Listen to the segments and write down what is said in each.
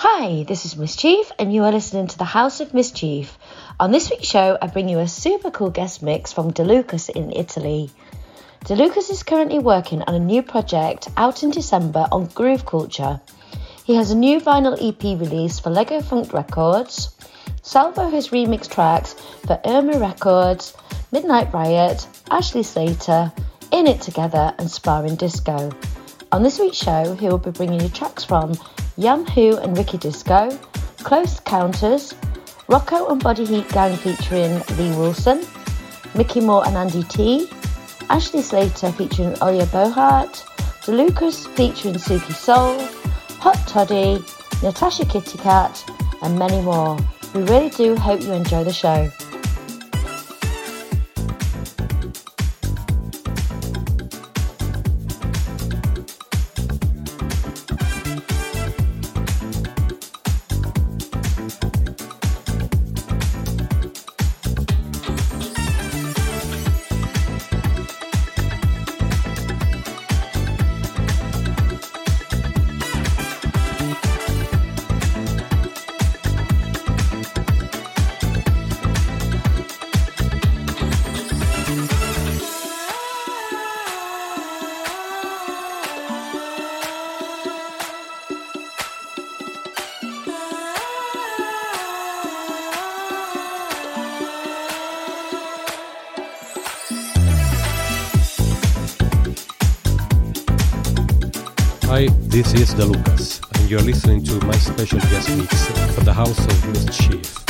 Hi, this is Miss Chief, and you are listening to the House of Miss Chief. On this week's show, I bring you a super cool guest mix from Da Lukas in Italy. Da Lukas is currently working on a new project out in December on groove culture. He has a new vinyl EP release for Lego Funk Records. Salvo has remixed tracks for Irma Records, Midnight Riot, Ashley Slater, In It Together, and Sparring Disco. On this week's show, he will be bringing you tracks from Yam Who and Ricky Disco, Close Counters, Rocco and Body Heat Gang featuring Lee Wilson, Mickey Moore and Andy T, Ashley Slater featuring Olya Bohart, Da Lukas featuring Suki Soul, Hot Toddy, Natasha Kitty Katt, and many more. We really do hope you enjoy the show. Da Lukas, and you're listening to my special guest mix for the House of Miss Chief.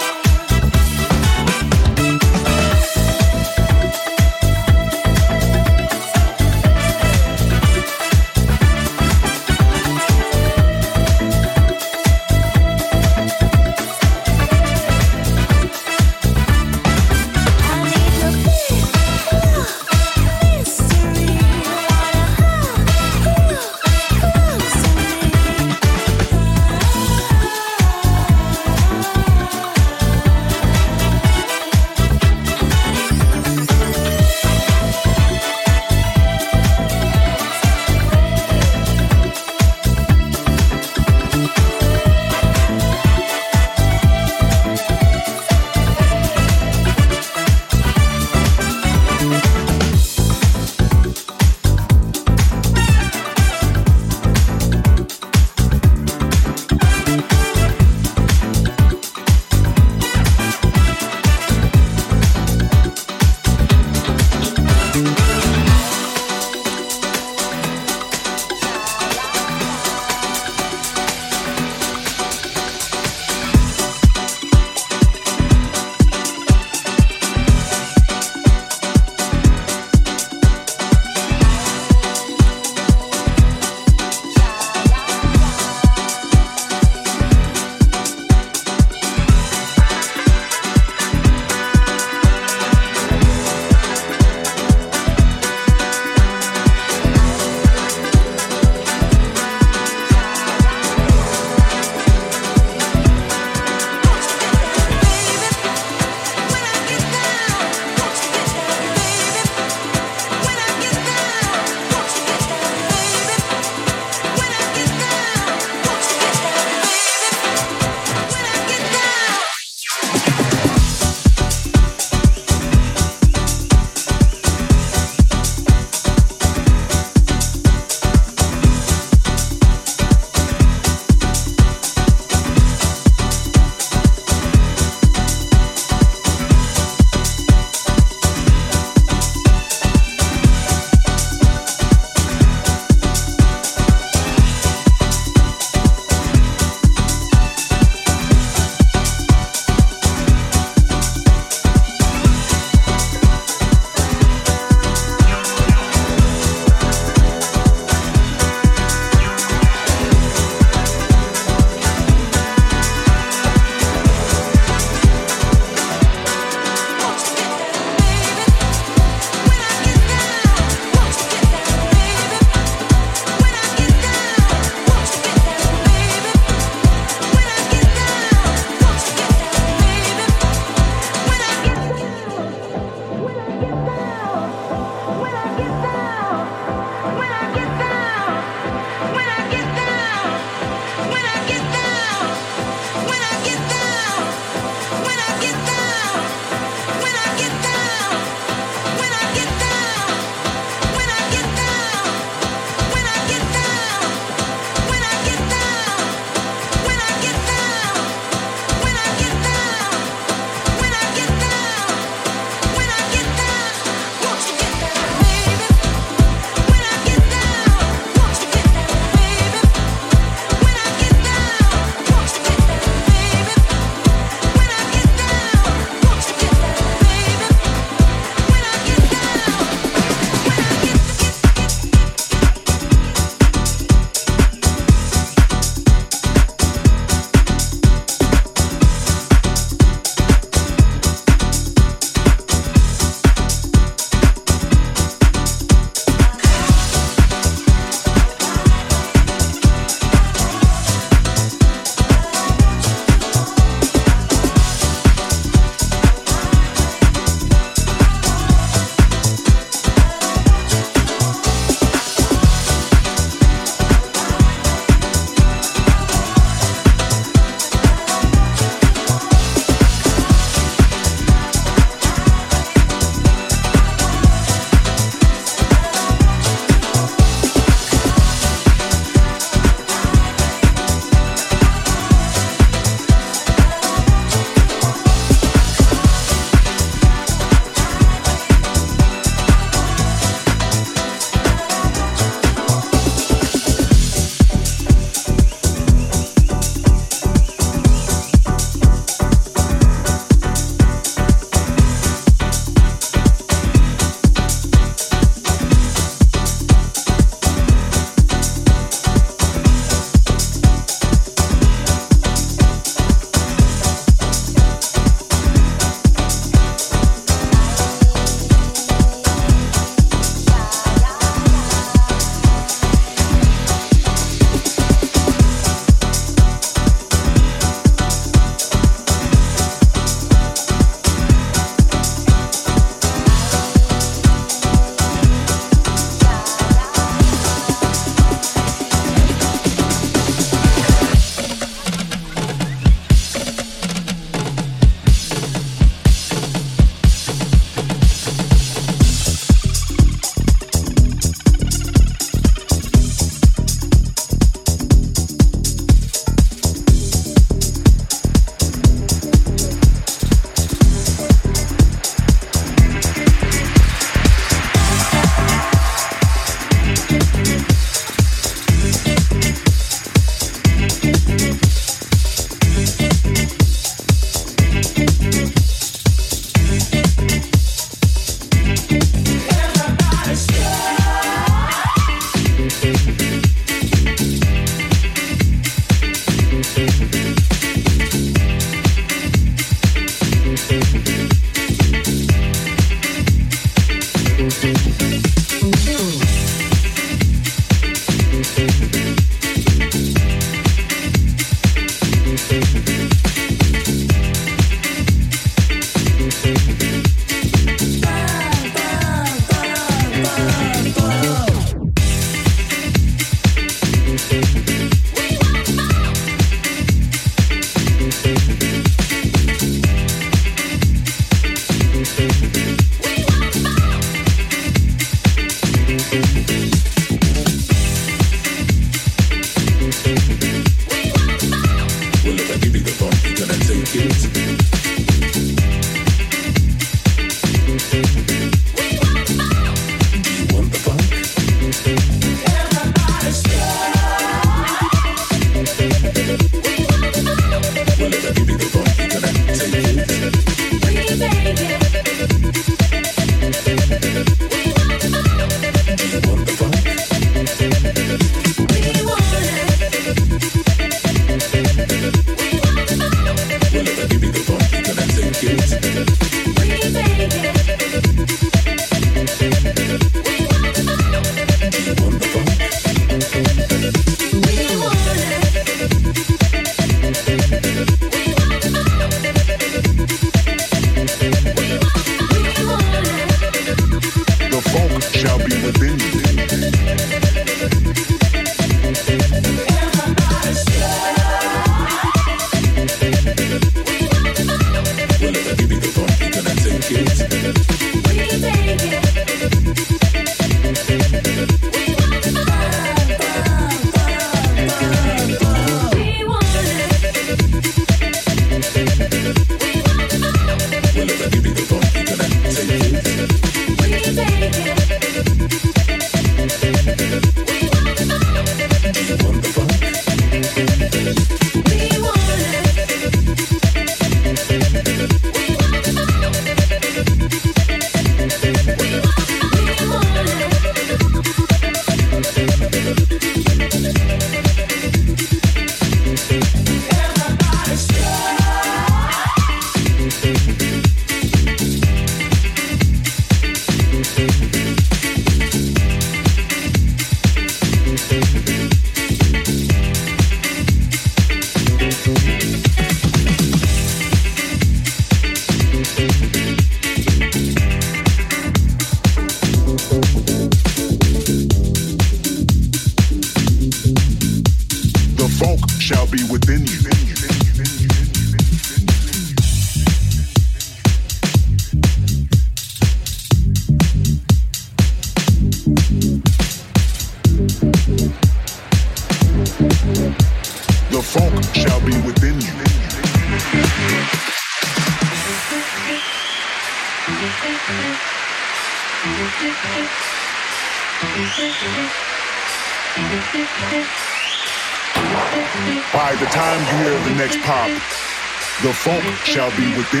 The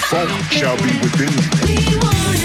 funk shall be within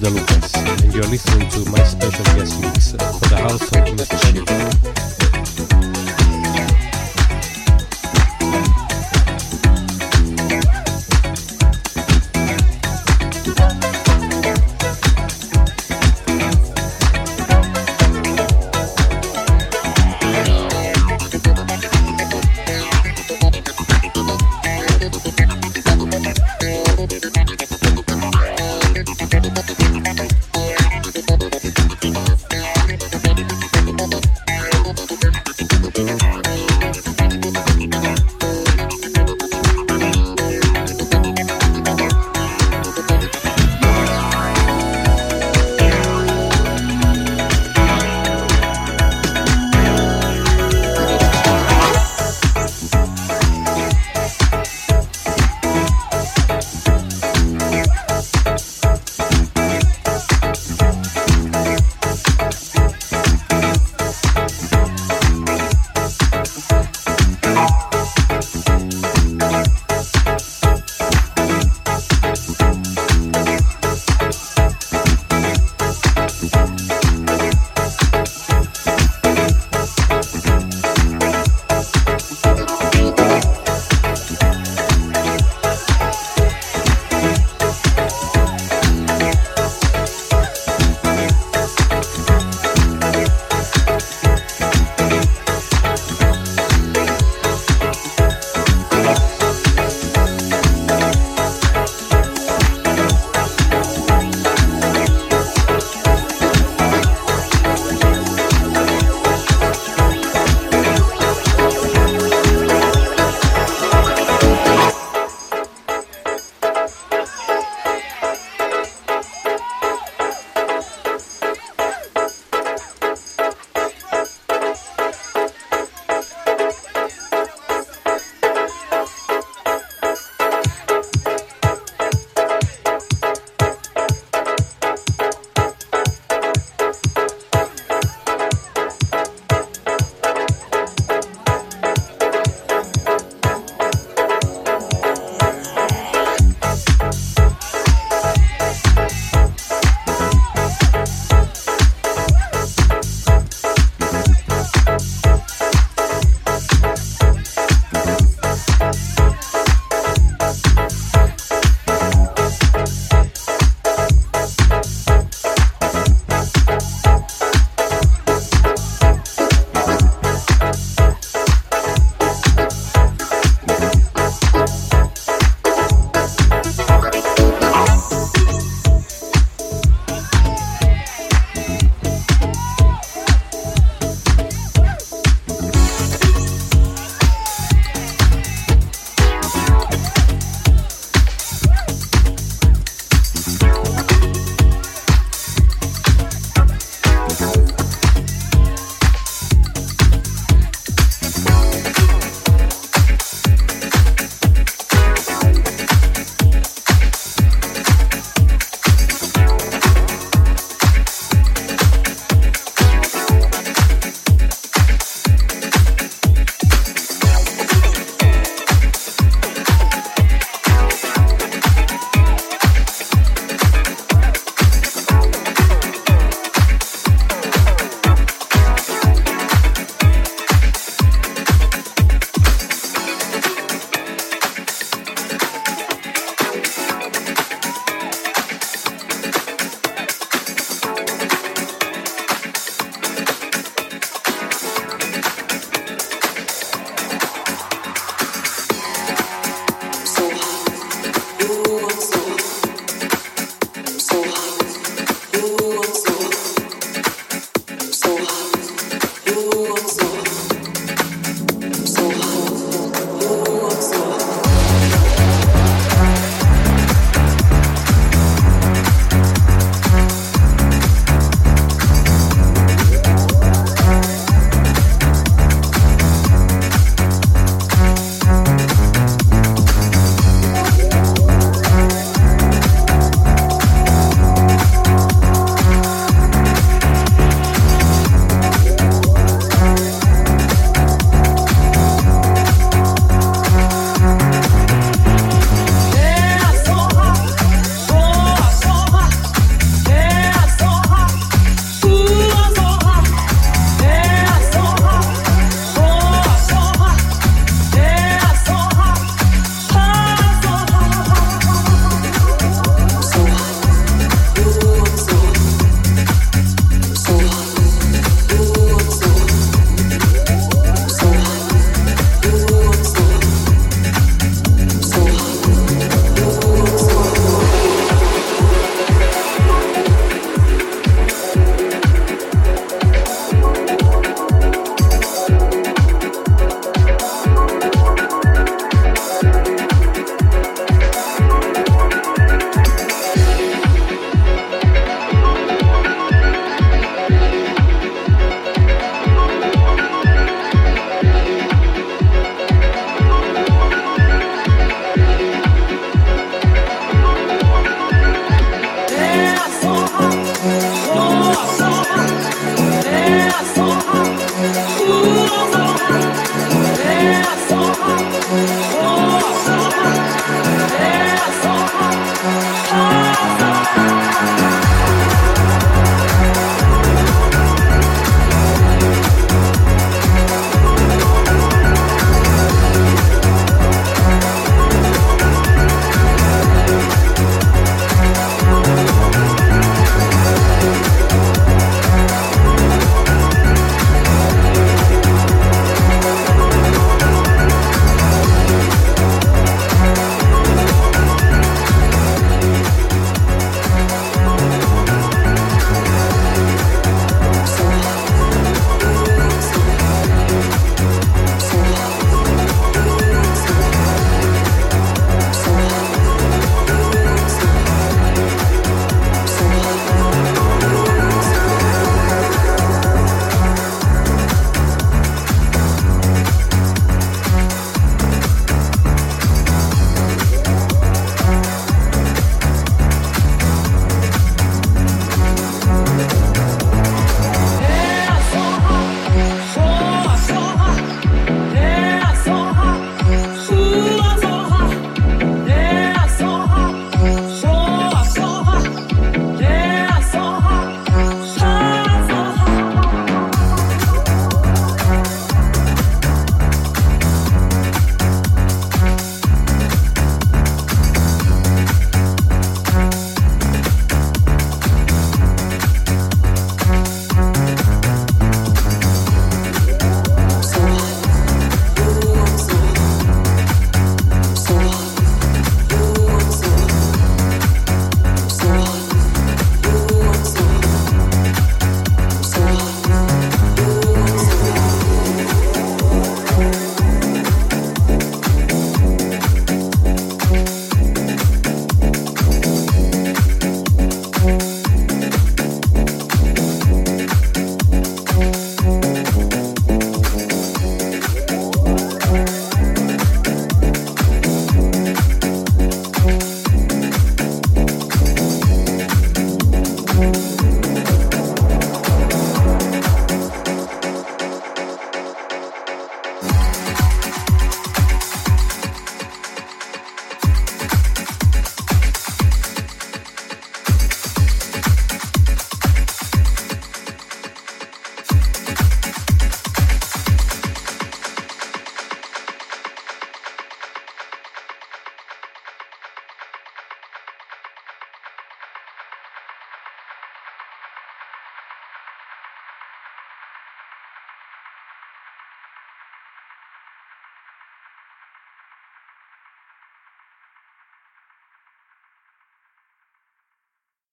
This is